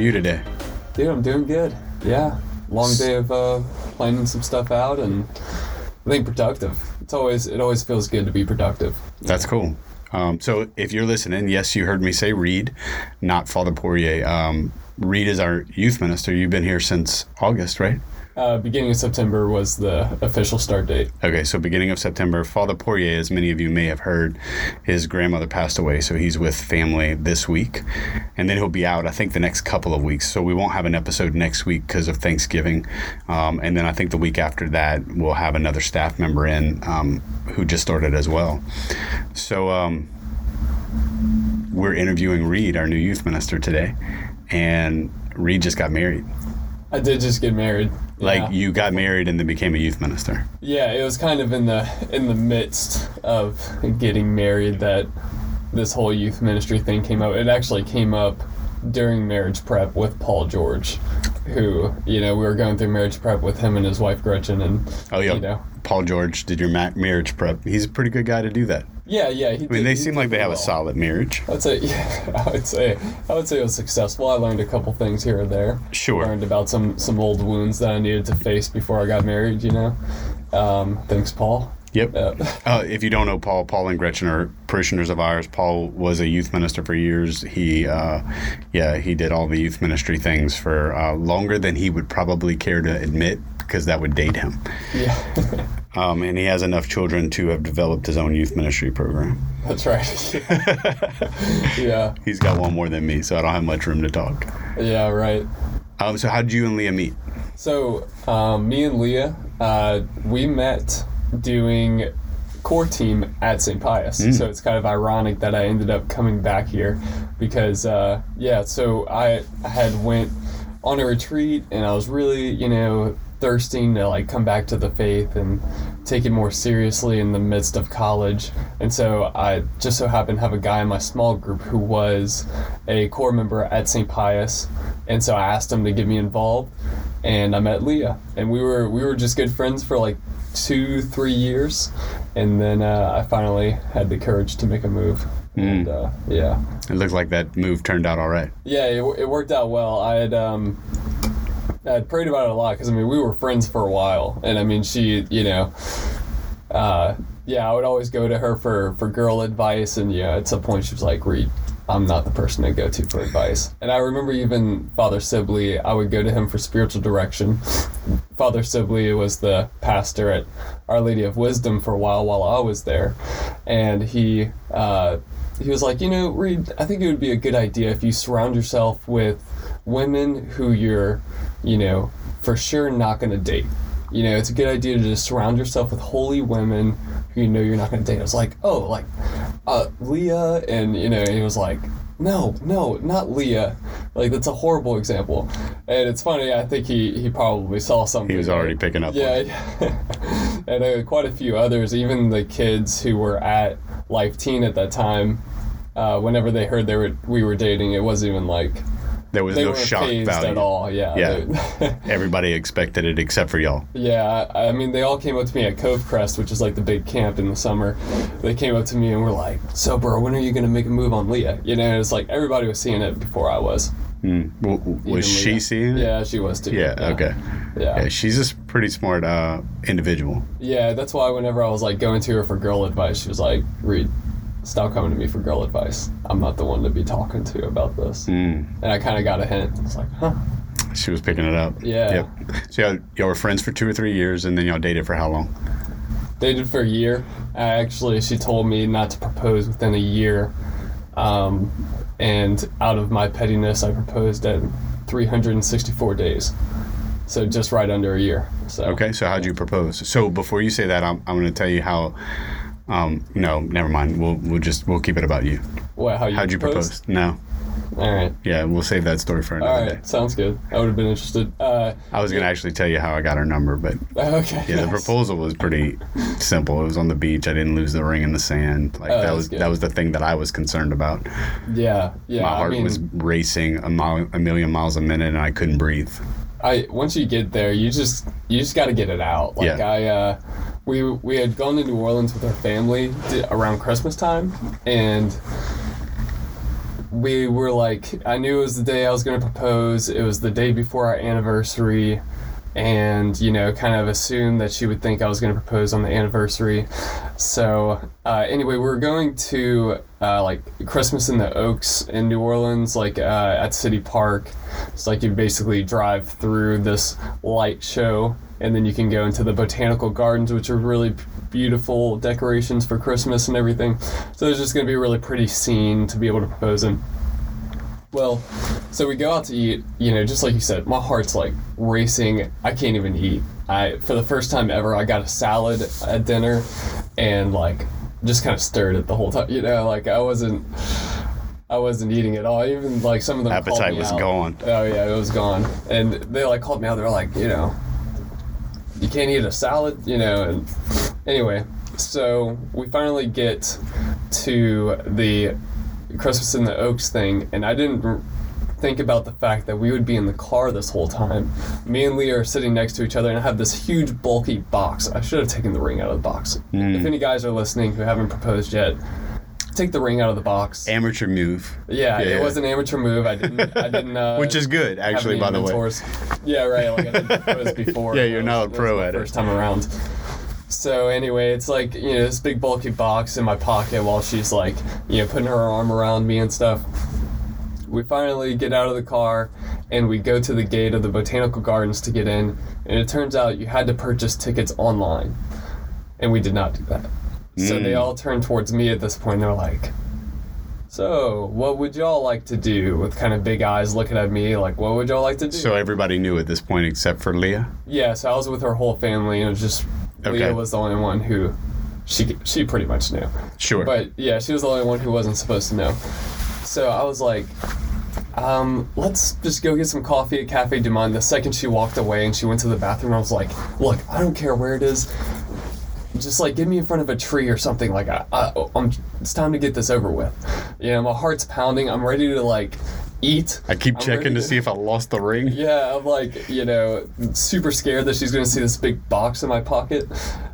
you today? Dude, I'm doing good. Yeah. Long day of uh, planning some stuff out and I think productive. It's always it always feels good to be productive. That's cool. Um, so if you're listening, yes, you heard me say Reed, not Father Poirier. Um, Reed is our youth minister. You've been here since August, right? Uh, beginning of September was the official start date. Okay, so beginning of September, Father Poirier, as many of you may have heard, his grandmother passed away, so he's with family this week, and then he'll be out. I think the next couple of weeks, so we won't have an episode next week because of Thanksgiving, um, and then I think the week after that we'll have another staff member in um, who just started as well. So um, we're interviewing Reed, our new youth minister today, and Reed just got married. I did just get married. Like yeah. you got married and then became a youth minister. Yeah, it was kind of in the in the midst of getting married that this whole youth ministry thing came up. It actually came up during marriage prep with Paul George, who you know we were going through marriage prep with him and his wife Gretchen, and Oh yeah, you know, Paul George did your ma- marriage prep. He's a pretty good guy to do that. Yeah, yeah. He I mean, they seem like they have a solid marriage. I would say, yeah, I would say, I would say it was successful. I learned a couple things here and there. Sure. Learned about some some old wounds that I needed to face before I got married. You know, um, thanks, Paul. Yep. Uh, Uh, if you don't know Paul, Paul and Gretchen are parishioners of ours. Paul was a youth minister for years. He, uh, yeah, he did all the youth ministry things for uh, longer than he would probably care to admit because that would date him. yeah, Um, and he has enough children to have developed his own youth ministry program. that's right. yeah, He's got one more than me, so I don't have much room to talk. yeah, right. Um, so how did you and Leah meet? So, um, me and Leah, uh, we met doing core team at St. Pius. So it's kind of ironic that I ended up coming back here because, uh, yeah, so I had went on a retreat and I was really, you know, thirsting to like come back to the faith and take it more seriously in the midst of college. And so I just so happened to have a guy in my small group who was a core member at St. Pius. And so I asked him to get me involved and I met Leah. And we were we were just good friends for like two, three years. And then uh, I finally had the courage to make a move. And uh, yeah. It looked like that move turned out all right. Yeah, it, it worked out well. I had um, I prayed about it a lot because I mean we were friends for a while, and I mean she, you know, uh, yeah, I would always go to her for for girl advice, and yeah, at some point she was like, "Reed, I'm not the person to go to for advice." And I remember even Father Sibley, I would go to him for spiritual direction. Father Sibley was the pastor at Our Lady of Wisdom for a while while I was there, and he. Uh, he was like, you know, Reed, I think it would be a good idea if you surround yourself with women who you're, you know, for sure not going to date. You know, it's a good idea to just surround yourself with holy women who you know you're not going to date. I was like, oh, like uh, Leah, and you know, he was like, no, no, not Leah. Like that's a horrible example. And it's funny. I think he he probably saw something. He was already picking up. Yeah, yeah. and uh, quite a few others, even the kids who were at Life Teen at that time, uh, whenever they heard they were we were dating, it wasn't even like There was they no shock value. at all. Yeah, Yeah. Everybody expected it except for y'all. yeah. I mean, they all came up to me at Covecrest, which is like the big camp in the summer. They came up to me and were like, "So, bro, when are you gonna make a move on Leah?" You know, it's like everybody was seeing it before I was. Mm. W- w- was she Leah. seeing it? Yeah, she was too. Yeah, okay. Yeah. Yeah, she's a pretty smart uh, individual. Yeah, that's why whenever I was like going to her for girl advice, she was like, "Reed, stop coming to me for girl advice. I'm not the one to be talking to about this." Mm. And I kind of got a hint. It's like, "Huh." She was picking it up. Yeah. Yep. So y'all, y'all were friends for two or three years, and then y'all dated for how long? Dated for a year. I actually, she told me not to propose within a year. Um, and out of my pettiness, I proposed at 364 days. So just right under a year. So Okay, so how'd you propose? So before you say that, I'm, I'm going to tell you how. Um, no, never mind. We'll we'll just we'll keep it about you. What? How you How'd you propose? No. All right. Yeah, we'll save that story for another right. day. Sounds good. I would have been interested. Uh, I was going to actually tell you how I got her number, but okay. yeah, the proposal was pretty simple. It was on the beach. I didn't lose the ring in the sand. Like Oh, that was good. that was the thing that I was concerned about. Yeah. Yeah. My I heart mean, was racing a, mile, a million miles a minute, and I couldn't breathe. I once you get there, you just you just got to get it out. Like Yeah. I, uh, we we had gone to New Orleans with our family around Christmas time, and we were like, I knew it was the day I was going to propose. It was the day before our anniversary. And, you know, kind of assumed that she would think I was going to propose on the anniversary. So, uh, anyway, we were going to, uh, like, Christmas in the Oaks in New Orleans, like, uh, at City Park. It's like you basically drive through this light show, and then you can go into the botanical gardens, which are really beautiful decorations for Christmas and everything. So it's just going to be a really pretty scene to be able to propose in. Well, so we go out to eat, you know, just like you said, my heart's like racing. I can't even eat. I for the first time ever I got a salad at dinner and like just kind of stirred it the whole time, you know, like I wasn't I wasn't eating at all. Even like some of them Appetite was out. gone. Oh yeah, it was gone. And they like called me out. They're like, you know, you can't eat a salad, you know. And anyway, so we finally get to the Christmas in the Oaks thing, and I didn't think about the fact that we would be in the car this whole time. Me and Lee are sitting next to each other, and I have this huge, bulky box. I should have taken the ring out of the box. Hmm. If any guys are listening who haven't proposed yet, take the ring out of the box. Amateur move. Yeah, Yeah. it was an amateur move. I didn't. I didn't. Uh, Which is good, actually, by the way. mentors. Yeah, right. Like I didn't propose before. Yeah, you're not a pro was at it. First time around. So anyway, it's like you know this big bulky box in my pocket while she's like you know putting her arm around me and stuff. We finally get out of the car and we go to the gate of the botanical gardens to get in, and it turns out you had to purchase tickets online, and we did not do that. So they Mm. all turned towards me at this point. They're like, "So, what would y'all like to do?" With kind of big eyes looking at me, like, "What would y'all like to do?" So everybody knew at this point except for Leah. Yeah, so I was with her whole family, and it was just Okay. Leah was the only one who she she pretty much knew. Sure. But yeah, she was the only one who wasn't supposed to know. So I was like, um, let's just go get some coffee at Cafe Du Monde. The second she walked away and she went to the bathroom, I was like, look, I don't care where it is. Just like get me in front of a tree or something. Like I, I, I'm, it's time to get this over with. You know, my heart's pounding. I'm ready to like eat. I keep I'm checking ready to see if I lost the ring. yeah, I'm like, you know, super scared that she's gonna see this big box in my pocket.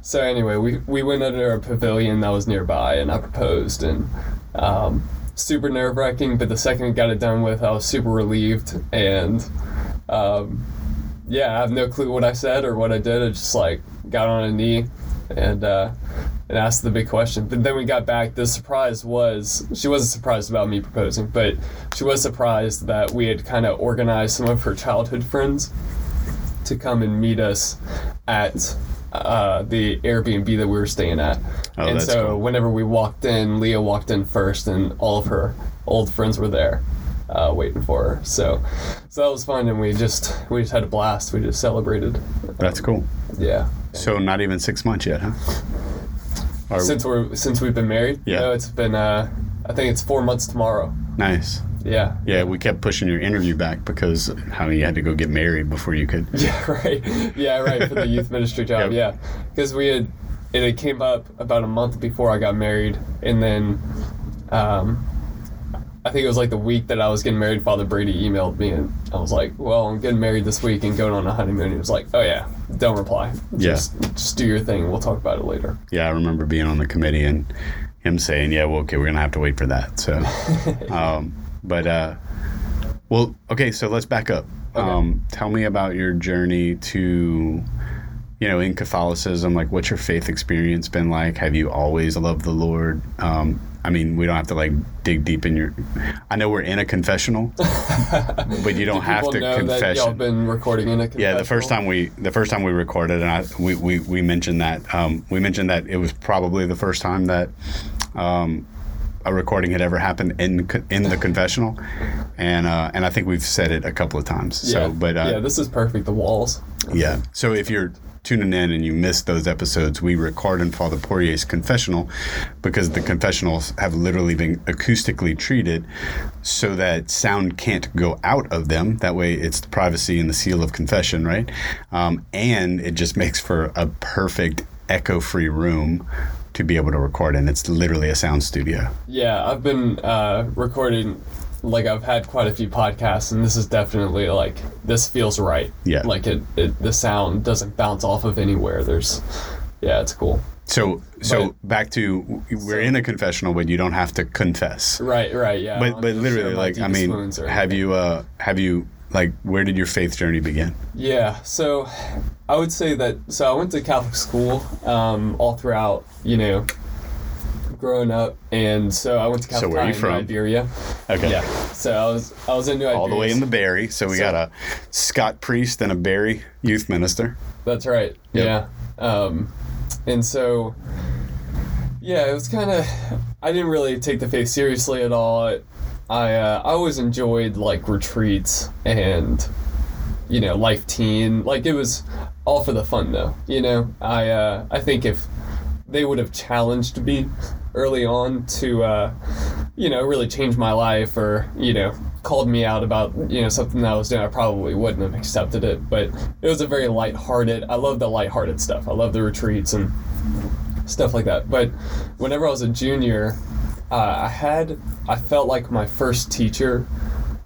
So anyway, we we went under a pavilion that was nearby, and I proposed, and um, super nerve wracking. But the second we got it done with, I was super relieved, and um, yeah, I have no clue what I said or what I did. I just like got on a knee and uh, and asked the big question. But then we got back. The surprise was she wasn't surprised about me proposing, but she was surprised that we had kind of organized some of her childhood friends to come and meet us at uh, the Airbnb that we were staying at. Oh, and so cool. whenever we walked in, Leah walked in first, and all of her old friends were there. Uh, waiting for her, so so that was fun, and we just we just had a blast. We just celebrated. That's cool. Yeah, So not even six months yet, huh? Or- since we're since we've been married. Yeah. no, it's been uh, I think it's four months tomorrow. nice. Yeah, Yeah, we kept pushing your interview back because how you had to go get married before you could. Yeah, right. Yeah, right. For the youth ministry job. Yep. Yeah, because we had it came up about a month before I got married, and then um, I think it was like the week that I was getting married. Father Brady emailed me, and I was like, "Well, I'm getting married this week and going on a honeymoon." He was like, "Oh yeah, don't reply. Yeah. Just, just do your thing. We'll talk about it later." Yeah, I remember being on the committee and him saying, "Yeah, well, okay, we're gonna have to wait for that." So, um, but uh, well, okay, so let's back up. Okay. Um, tell me about your journey to, you know, in Catholicism. Like, what's your faith experience been like? Have you always loved the Lord? Um, I mean, we don't have to like dig deep in your. I know we're in a confessional, but you don't have People to know that y'all been recording in a Yeah, the first time we the first time we recorded, and I we, we, we mentioned that um, we mentioned that it was probably the first time that um, a recording had ever happened in in the confessional, and uh, and I think we've said it a couple of times. Yeah, So, but uh, yeah, this is perfect. The walls. yeah. So if you're tuning in and you missed those episodes, we record in Father Poirier's confessional because the confessionals have literally been acoustically treated so that sound can't go out of them. That way it's the privacy and the seal of confession, right? Um, and it just makes for a perfect echo free room to be able to record in. It's literally a sound studio. Yeah, I've been uh, recording. Like I've had quite a few podcasts, and this is definitely like this feels right. Yeah. Like it, it the sound doesn't bounce off of anywhere. There's, yeah, it's cool. So so But- back to we're in a confessional, but you don't have to confess. Right, right, yeah. But but literally, like I mean, or have you uh have you like where did your faith journey begin? Yeah, so I would say that. So I went to Catholic school um, all throughout, you know, growing up, and so I went to Catholic where are you from? in Iberia. Okay. Yeah, so I was I was in New All the way in the Barry. So we So- got a Scott priest and a Barry youth minister. That's right. Yep. Yeah. Um, and so, yeah, it was kind of. I didn't really take the faith seriously at all. I uh, I always enjoyed like retreats and, you know, life teen. Like it was all for the fun though. You know, I uh, I think if they would have challenged me early on to, uh, you know, really change my life or you know called me out about you know something that I was doing, I probably wouldn't have accepted it. But it was a very lighthearted. I love the lighthearted stuff. I love the retreats and stuff like that. But whenever I was a junior, uh, I had I felt like my first teacher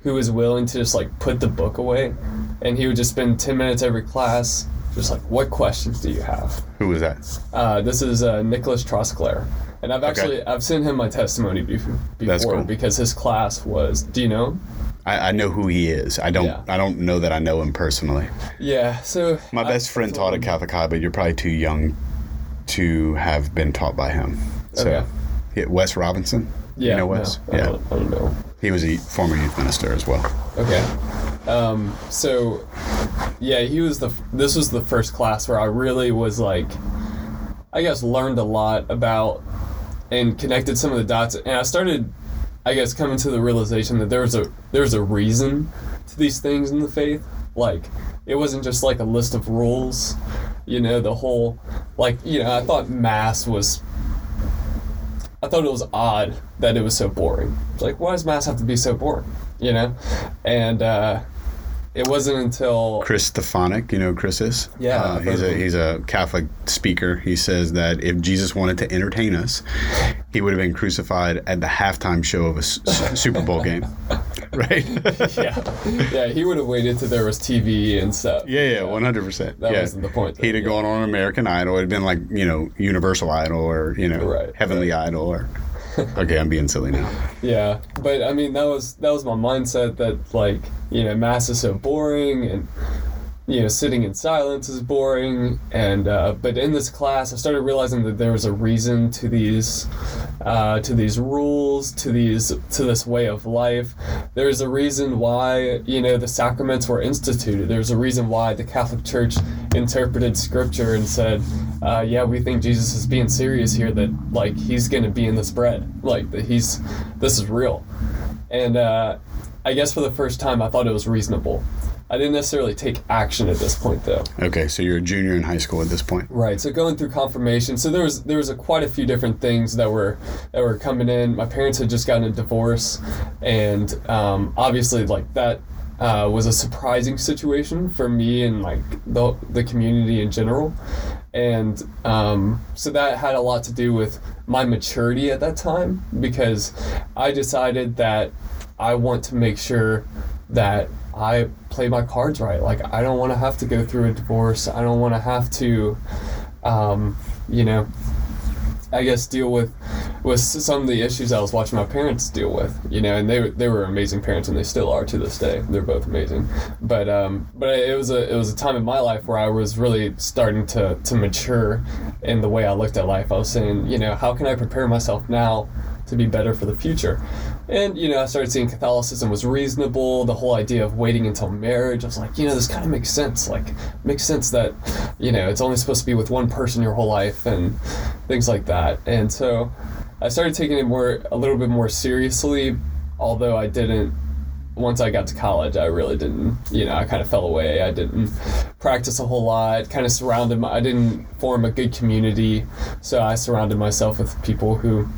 who was willing to just like put the book away, and he would just spend ten minutes every class. Just like, what questions do you have? Who was that? Uh, this is uh, Nicholas Trosclair, and I've actually I've sent him my testimony before, cool. because his class was. Do you know? I, I know who he is. I don't Yeah. I don't know that I know him personally. Yeah. So My I- best friend taught at Catholic High, but you're probably too young to have been taught by him. So Okay. yeah, Wes Robinson. Yeah. you know no, Wes? I yeah. don't, I don't know. He was a former youth minister as well. Okay. Um, so, yeah, he was the. This was the first class where I really was like, I guess, learned a lot about and connected some of the dots, and I started, I guess, coming to the realization that there was a there's a reason to these things in the faith. Like, it wasn't just like a list of rules. You know, the whole, like, you know, I thought mass was I thought it was odd that it was so boring. Like, why does mass have to be so boring? You know, and uh, it wasn't until Chris Stefanick, you know Chris is? Yeah, Uh, he's a he's a Catholic speaker. He says that if Jesus wanted to entertain us, he would have been crucified at the halftime show of a Super Bowl game, right? yeah, yeah, he would have waited till there was TV and stuff. Yeah, yeah, one hundred percent. That yeah. wasn't the point, though. He'd have gone on American Idol. It'd been like you know Universal Idol or you know Right, Heavenly Idol or. Okay, I'm being silly now. Yeah, but I mean that was that was my mindset that like you know mass is so boring and you know sitting in silence is boring and uh, but in this class I started realizing that there was a reason to these uh, to these rules to these to this way of life. There's a reason why you know the sacraments were instituted. There's a reason why the Catholic Church interpreted Scripture and said, uh, "Yeah, we think Jesus is being serious here. That like he's going to be in this bread. Like that he's this is real." And uh, I guess for the first time, I thought it was reasonable. I didn't necessarily take action at this point, though. Okay, so you're a junior in high school at this point. Right. So going through confirmation, so there was there was a, quite a few different things that were that were coming in. My parents had just gotten a divorce, and um, obviously, like that uh, was a surprising situation for me and like the the community in general. And um, so that had a lot to do with my maturity at that time because I decided that I want to make sure that I play my cards right. Like I don't want to have to go through a divorce. I don't want to have to, um, you know, I guess deal with with some of the issues I was watching my parents deal with. You know, and they were they were amazing parents, and they still are to this day. They're both amazing. But um, but it was a it was a time in my life where I was really starting to to mature in the way I looked at life. I was saying, you know, how can I prepare myself now to be better for the future? And you know, I started seeing Catholicism was reasonable. The whole idea of waiting until marriage, I was like, you know, this kind of makes sense. Like, makes sense that, you know, it's only supposed to be with one person your whole life and things like that. And so, I started taking it more, a little bit more seriously. Although I didn't. Once I got to college, I really didn't. You know, I kind of fell away. I didn't practice a whole lot. Kind of surrounded. My, I didn't form a good community, so I surrounded myself with people who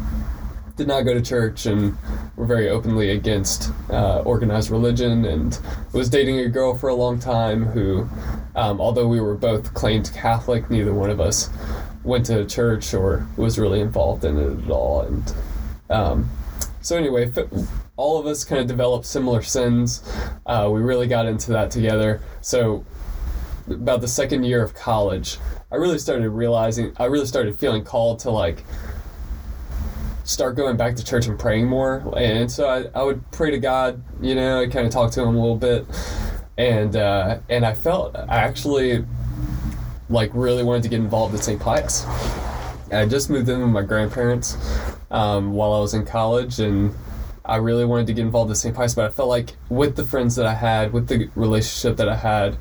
did not go to church and were very openly against uh, organized religion and was dating a girl for a long time who um, although we were both claimed catholic neither one of us went to church or was really involved in it at all and um, so anyway all of us kind of developed similar sins uh, we really got into that together so about the second year of college, I really started realizing, I really started feeling called to like start going back to church and praying more. And so I, I would pray to God, you know, I kind of talk to him a little bit. And, uh, and I felt I actually like really wanted to get involved at St. Pius. I just moved in with my grandparents um, while I was in college, and I really wanted to get involved at St. Pius, but I felt like with the friends that I had, with the relationship that I had,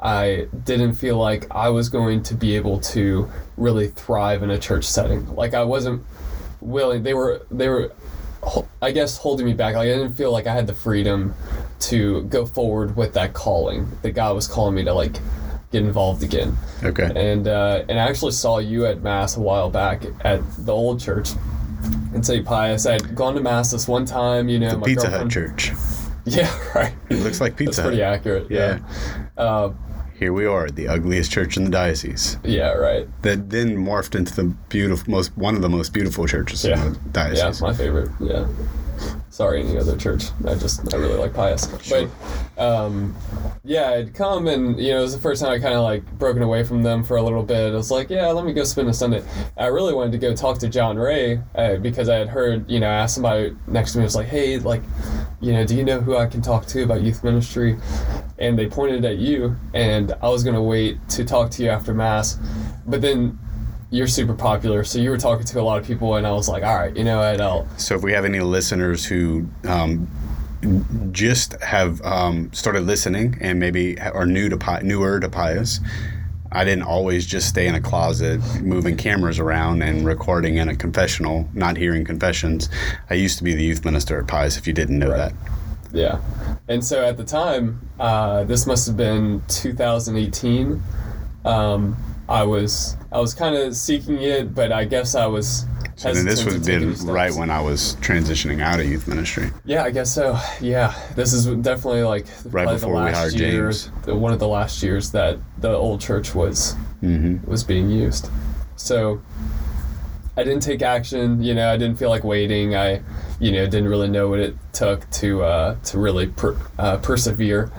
I didn't feel like I was going to be able to really thrive in a church setting. Like I wasn't willing. They were they were, I guess, holding me back. Like I didn't feel like I had the freedom to go forward with that calling that God was calling me to like get involved again. Okay. And uh, and I actually saw you at mass a while back at the old church in St. Pius. I'd gone to mass this one time, you know, The my Pizza Hut Church. Yeah, right. It looks like That's Pizza pretty accurate. Yeah. Yeah. Uh, Here we are, the ugliest church in the diocese. yeah, right. That then morphed into the beautiful, most one of the most beautiful churches Yeah. in the diocese. Yeah, my favorite. Yeah. Sorry, any other church. I just I really like Pius. Sure. But um, yeah, I'd come and you know it was the first time I kind of like broken away from them for a little bit. I was like, yeah, let me go spend a Sunday. I really wanted to go talk to John Ray uh, because I had heard you know I asked somebody next to me. I was like, hey, like, you know, do you know who I can talk to about youth ministry? And they pointed at you, and I was gonna wait to talk to you after mass, but then. You're super popular, so you were talking to a lot of people, and I was like, "All right, you know what? I'll So if we have any listeners who um, just have um, started listening and maybe are new to Pi- newer to Pius, I didn't always just stay in a closet moving cameras around and recording in a confessional, not hearing confessions. I used to be the youth minister at Pius. If you didn't know Right. that, Yeah. And so at the time, uh, this must have been 2018. Um, I was I was kind of seeking it, but I guess I was. so then this have been right when I was transitioning out of youth ministry. Yeah, I guess so. Yeah, this is definitely like Right before we the last hired year, James. the- one of the last years that the old church was hmm was being used. So I didn't take action. You know, I didn't feel like waiting. I, you know, didn't really know what it took to uh, to really per, uh, persevere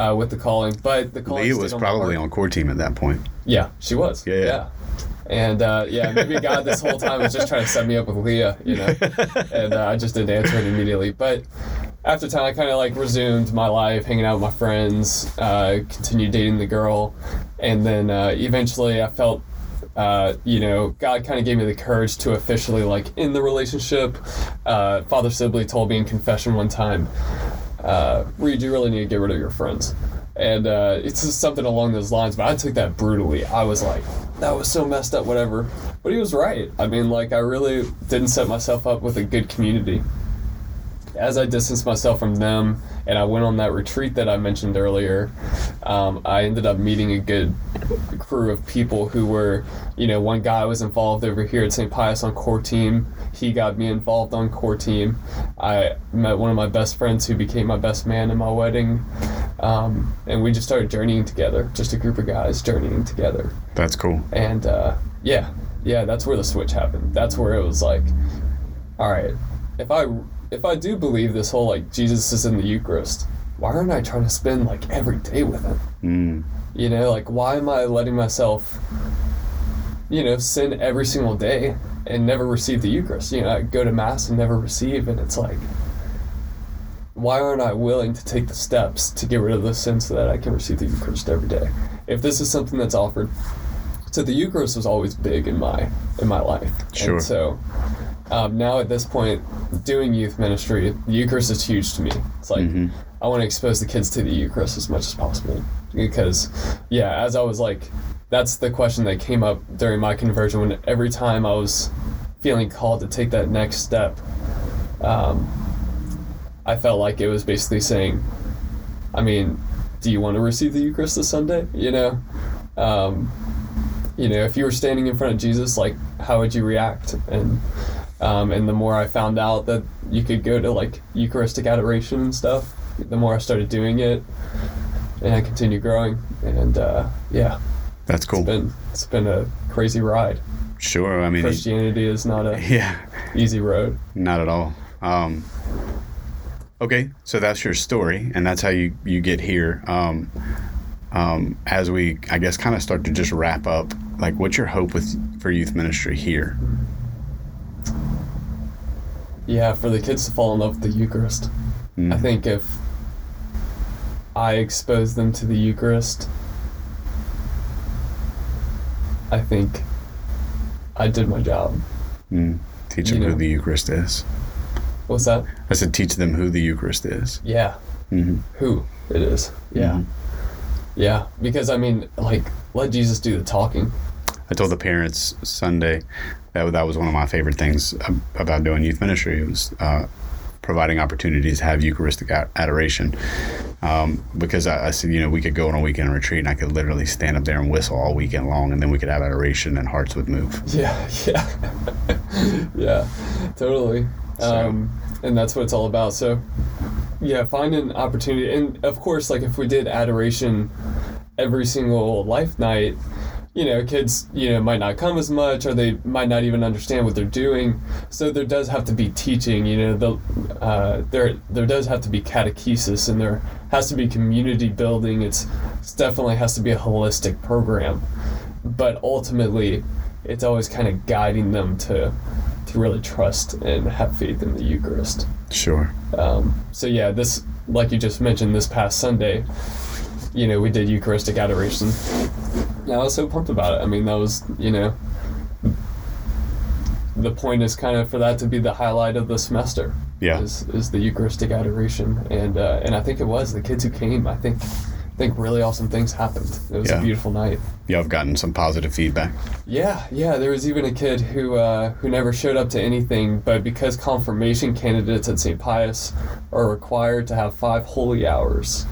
uh, with the calling. But the calling Leah was on probably on core team at that point. Yeah, she was. Yeah, yeah. And uh, yeah, maybe God this whole time was just trying to set me up with Leah, you know, and uh, I just didn't answer it immediately. But after time, I kind of like resumed my life, hanging out with my friends, uh, continued dating the girl, and then uh, eventually I felt, uh, you know, God kind of gave me the courage to officially like in the relationship. Uh, Father Sibley told me in confession one time, uh, Reed, you really need to get rid of your friends. And uh, it's just something along those lines, but I took that brutally. I was like, that was so messed up, whatever. But he was right. I mean, like, I really didn't set myself up with a good community. As I distanced myself from them and I went on that retreat that I mentioned earlier, um, I ended up meeting a good crew of people who were, you know, one guy was involved over here at St. Pius on core team. He got me involved on core team. I met one of my best friends who became my best man in my wedding. Um, and we just started journeying together, just a group of guys journeying together. That's cool. And uh, yeah, yeah, that's where the switch happened. That's where it was like, all right, if I if I do believe this whole like Jesus is in the Eucharist, why aren't I trying to spend like every day with him? Mm. You know, like why am I letting myself, you know, sin every single day and never receive the Eucharist? You know, I go to mass and never receive, and it's like, why aren't I willing to take the steps to get rid of the sin so that I can receive the Eucharist every day? If this is something that's offered, so the Eucharist was always big in my in my life. Sure. And so um, now at this point, doing youth ministry, the Eucharist is huge to me. It's like Mhm. I want to expose the kids to the Eucharist as much as possible because, yeah, as I was like, that's the question that came up during my conversion when every time I was feeling called to take that next step, um, I felt like it was basically saying, I mean, do you want to receive the Eucharist this Sunday? You know, um, you know, if you were standing in front of Jesus, like, how would you react? And um, and the more I found out that you could go to like Eucharistic adoration and stuff, the more I started doing it, and I continued growing. And uh, yeah, That's cool. it's been it's been a crazy ride. Sure. I mean, Christianity is not a yeah, easy road. not at all. Um, okay, so that's your story, and that's how you you get here. Um, um, as we, I guess, kind of start to just wrap up, like, what's your hope with for youth ministry here? Yeah, for the kids to fall in love with the Eucharist. Mm. I think if I expose them to the Eucharist, I think I did my job. Mm. Teach You them know. who the Eucharist is. What's that? I said, teach them who the Eucharist is. Yeah, hmm who it is. Yeah. Mhm. Yeah, because I mean, like, let Jesus do the talking. I told the parents Sunday that that was one of my favorite things about doing youth ministry It was uh, providing opportunities to have Eucharistic adoration. Um, because I, I said, you know, we could go on a weekend retreat and I could literally stand up there and whistle all weekend long, and then we could have adoration and hearts would move. Yeah, yeah, yeah, totally. Um, and that's what it's all about. So, yeah, find an opportunity, and of course, like if we did adoration every single life night, you know, kids, you know, might not come as much, or they might not even understand what they're doing. So there does have to be teaching. You know, the uh, there there does have to be catechesis, and there has to be community building. It's, it's definitely has to be a holistic program, but ultimately, it's always kind of guiding them to to really trust and have faith in the Eucharist. Sure. Um, so yeah, this like you just mentioned this past Sunday, you know, we did Eucharistic adoration. I was so pumped about it. I mean, that was you know, the point is kind of for that to be the highlight of the semester. Yeah. Is, is the Eucharistic adoration, and uh, and I think it was the kids who came. I think I think really awesome things happened. It was Yeah. a beautiful night. Yeah, I've gotten some positive feedback. Yeah, yeah. There was even a kid who uh, who never showed up to anything, but because confirmation candidates at St. Pius are required to have five holy hours,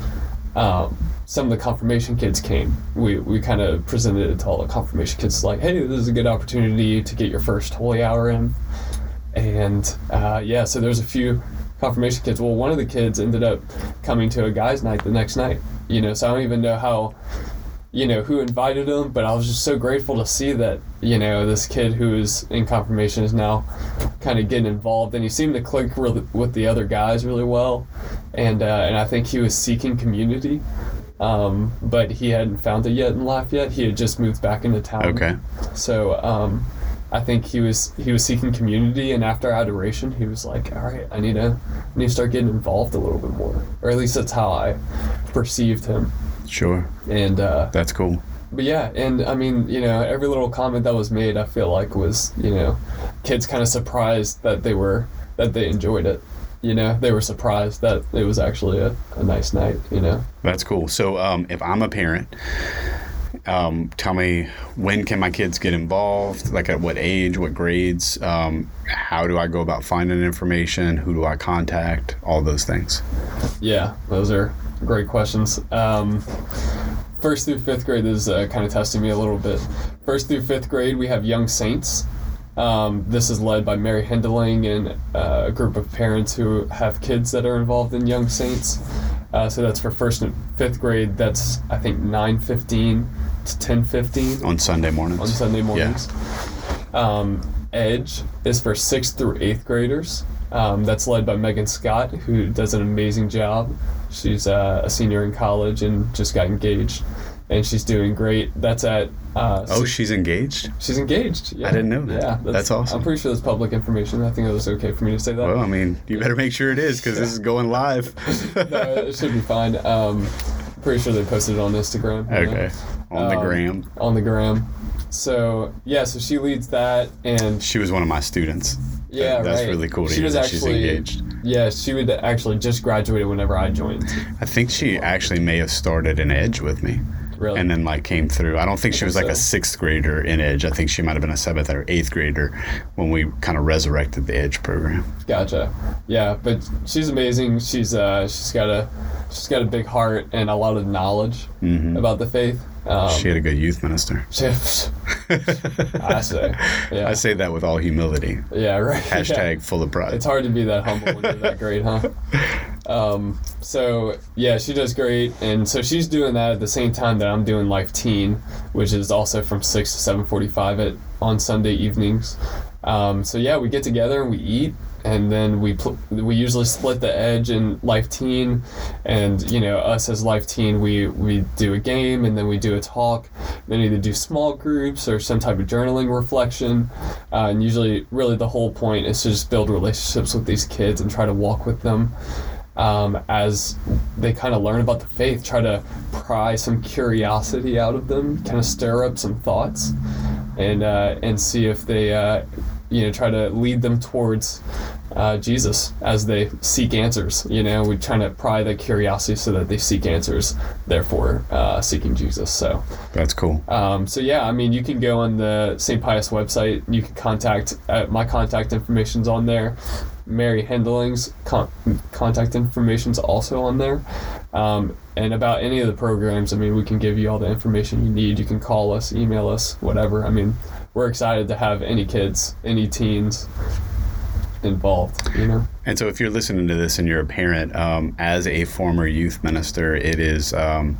um, some of the confirmation kids came. We we kind of presented it to all the confirmation kids, like, hey, this is a good opportunity to get your first holy hour in, and uh, yeah. So there's a few confirmation kids. Well, one of the kids ended up coming to a guys' night the next night. You know, so I don't even know how you know who invited him but i was just so grateful to see that you know this kid who is in confirmation is now kind of getting involved and he seemed to click really, with the other guys really well and uh, and i think he was seeking community um, but he hadn't found it yet in life yet he had just moved back into town Okay. so um, I think he was he was seeking community, and after adoration, he was like, "All right, I need to I need to start getting involved a little bit more." Or at least that's how I perceived him. Sure. And uh, That's cool. but yeah, and I mean, you know, every little comment that was made, I feel like was, you know, kids kind of surprised that they were that they enjoyed it. You know, they were surprised that it was actually a, a nice night. You know. That's cool. So, um, if I'm a parent, um, tell me when can my kids get involved? Like at what age, what grades? Um, how do I go about finding information? Who do I contact? All those things. Yeah, those are great questions. Um, first through fifth grade is uh, kind of testing me a little bit. First through fifth grade, we have Young Saints. Um, this is led by Mary Hendeling and uh, a group of parents who have kids that are involved in Young Saints. Uh, so that's for first and fifth grade. That's I think nine fifteen to ten fifteen On Sunday mornings. on Sunday mornings. Um, Edge is for sixth through eighth graders. Um, that's led by Megan Scott, who does an amazing job. She's uh, a senior in college and just got engaged, and she's doing great. That's at. Uh, Oh, she's engaged? she's engaged. Yeah. I didn't know that. Yeah, That's awesome. I'm pretty sure that's public information. I think it was okay for me to say that. Well, I mean, you better make sure it is because this is going live. no, it should be fine. Um, pretty sure they posted it on Instagram. you know? okay. On the Um, gram. On the gram. So yeah, so she leads that, and She was one of my students. Yeah, That's right. really cool to She hear was that she's actually- engaged. Yeah, she would actually just graduated whenever I joined. I think she actually may have started an Edge with me. Really? and then like came through. I don't think she was like a sixth grader in Edge. I think she might have been a seventh or eighth grader when we kind of resurrected the Edge program. Gotcha. Yeah, but she's amazing. She's uh, she's got a she's got a big heart and a lot of knowledge about the faith. Um, she had a good youth minister. I say, yeah, I say that with all humility. yeah, right. yeah. Hashtag full of pride. It's hard to be that humble when you're that great, huh? Um, so yeah, she does great, and so she's doing that at the same time that I'm doing Life Teen, which is also from six to seven forty-five at on Sunday evenings. Um, so yeah, we get together and we eat, and then we pl- we usually split the edge in Life Teen, and you know us as Life Teen, we we do a game and then we do a talk, then either do small groups or some type of journaling reflection, uh, and usually really the whole point is to just build relationships with these kids and try to walk with them. Um, as they kind of learn about the faith, try to pry some curiosity out of them, kind of stir up some thoughts, and uh, and see if they uh, you know try to lead them towards uh, Jesus as they seek answers. You know, we trying to pry the curiosity so that they seek answers, therefore uh, seeking Jesus. So That's cool. um, so yeah, I mean, you can go on the St. Pius website. You can contact uh, my contact information's on there. Mary Hendeling's con- contact information's also on there. Um, and about any of the programs, I mean, we can give you all the information you need. You can call us, email us, whatever. I mean, we're excited to have any kids, any teens involved. You know. And so, if you're listening to this and you're a parent, um, as a former youth minister, it is um,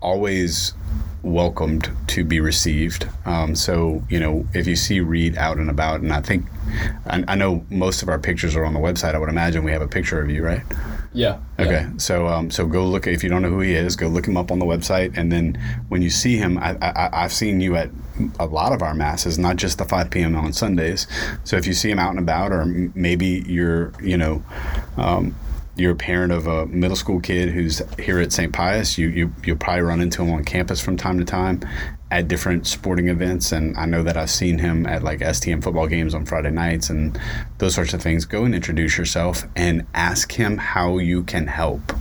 always welcomed to be received. Um, so, you know, if you see Reed out and about, and I think, I, I know most of our pictures are on the website. I would imagine we have a picture of you, right? Yeah. yeah. Okay, so um, so go look if you don't know who he is, go look him up on the website, and then when you see him, I, I I've seen you at a lot of our masses, not just the 5 p.m. on Sundays. So if you see him out and about, or maybe you're you know. Um, you're a parent of a middle school kid who's here at St. Pius, you, you you'll probably run into him on campus from time to time at different sporting events. And I know that I've seen him at like STM football games on Friday nights and those sorts of things. Go and introduce yourself and ask him how you can help.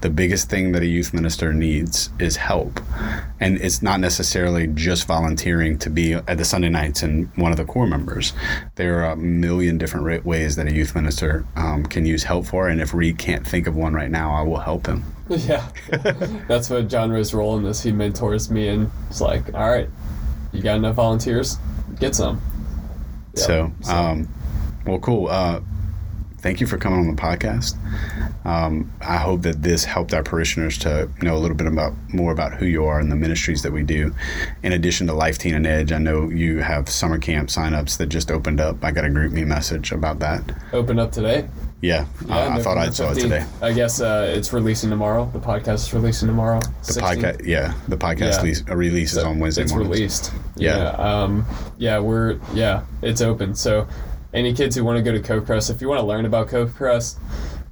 The biggest thing that a youth minister needs is help. And it's not necessarily just volunteering to be at the Sunday nights and one of the core members. There are a million different ways that a youth minister um, can use help for. And if Reed can't think of one right now, I will help him. Yeah, that's what John Ray's role in this. He mentors me and it's like, all right, you got enough volunteers, get some. Yep. So, um, well, cool. Uh, thank you for coming on the podcast. Um, I hope that this helped our parishioners to know a little bit about more about who you are and the ministries that we do. In addition to Life Teen and Edge, I know you have summer camp signups that just opened up. I got a GroupMe message about that. Open up today. Yeah, uh, I thought I saw it today. I guess uh, it's releasing tomorrow. The podcast is releasing tomorrow. The podcast, yeah, the podcast Yeah. lease, uh, release is on Wednesday It's mornings. released. Yeah. Yeah. Um, yeah, we're yeah, it's open. So any kids who want to go to Covecrest, if you want to learn about Covecrest,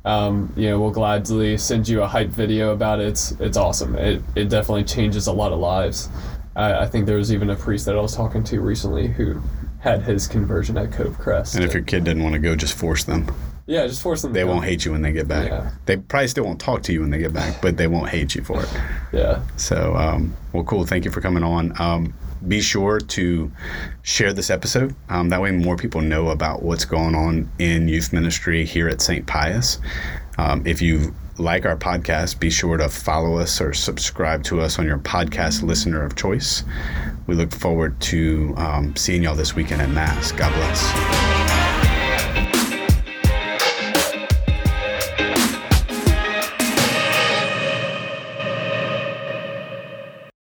um, you know, we'll gladly send you a hype video about it. It's it's awesome. It it definitely changes a lot of lives. I, I think there was even a priest that I was talking to recently who had his conversion at Covecrest. And if your kid didn't want to go, just force them. Yeah, just force them. They won't hate you when they get back. Yeah. They probably still won't talk to you when they get back, but they won't hate you for it. Yeah. So, um, well, cool. Thank you for coming on. Um, be sure to share this episode. Um, that way, more people know about what's going on in youth ministry here at St. Pius. Um, if you like our podcast, be sure to follow us or subscribe to us on your podcast listener of choice. We look forward to um, seeing y'all this weekend at Mass. God bless.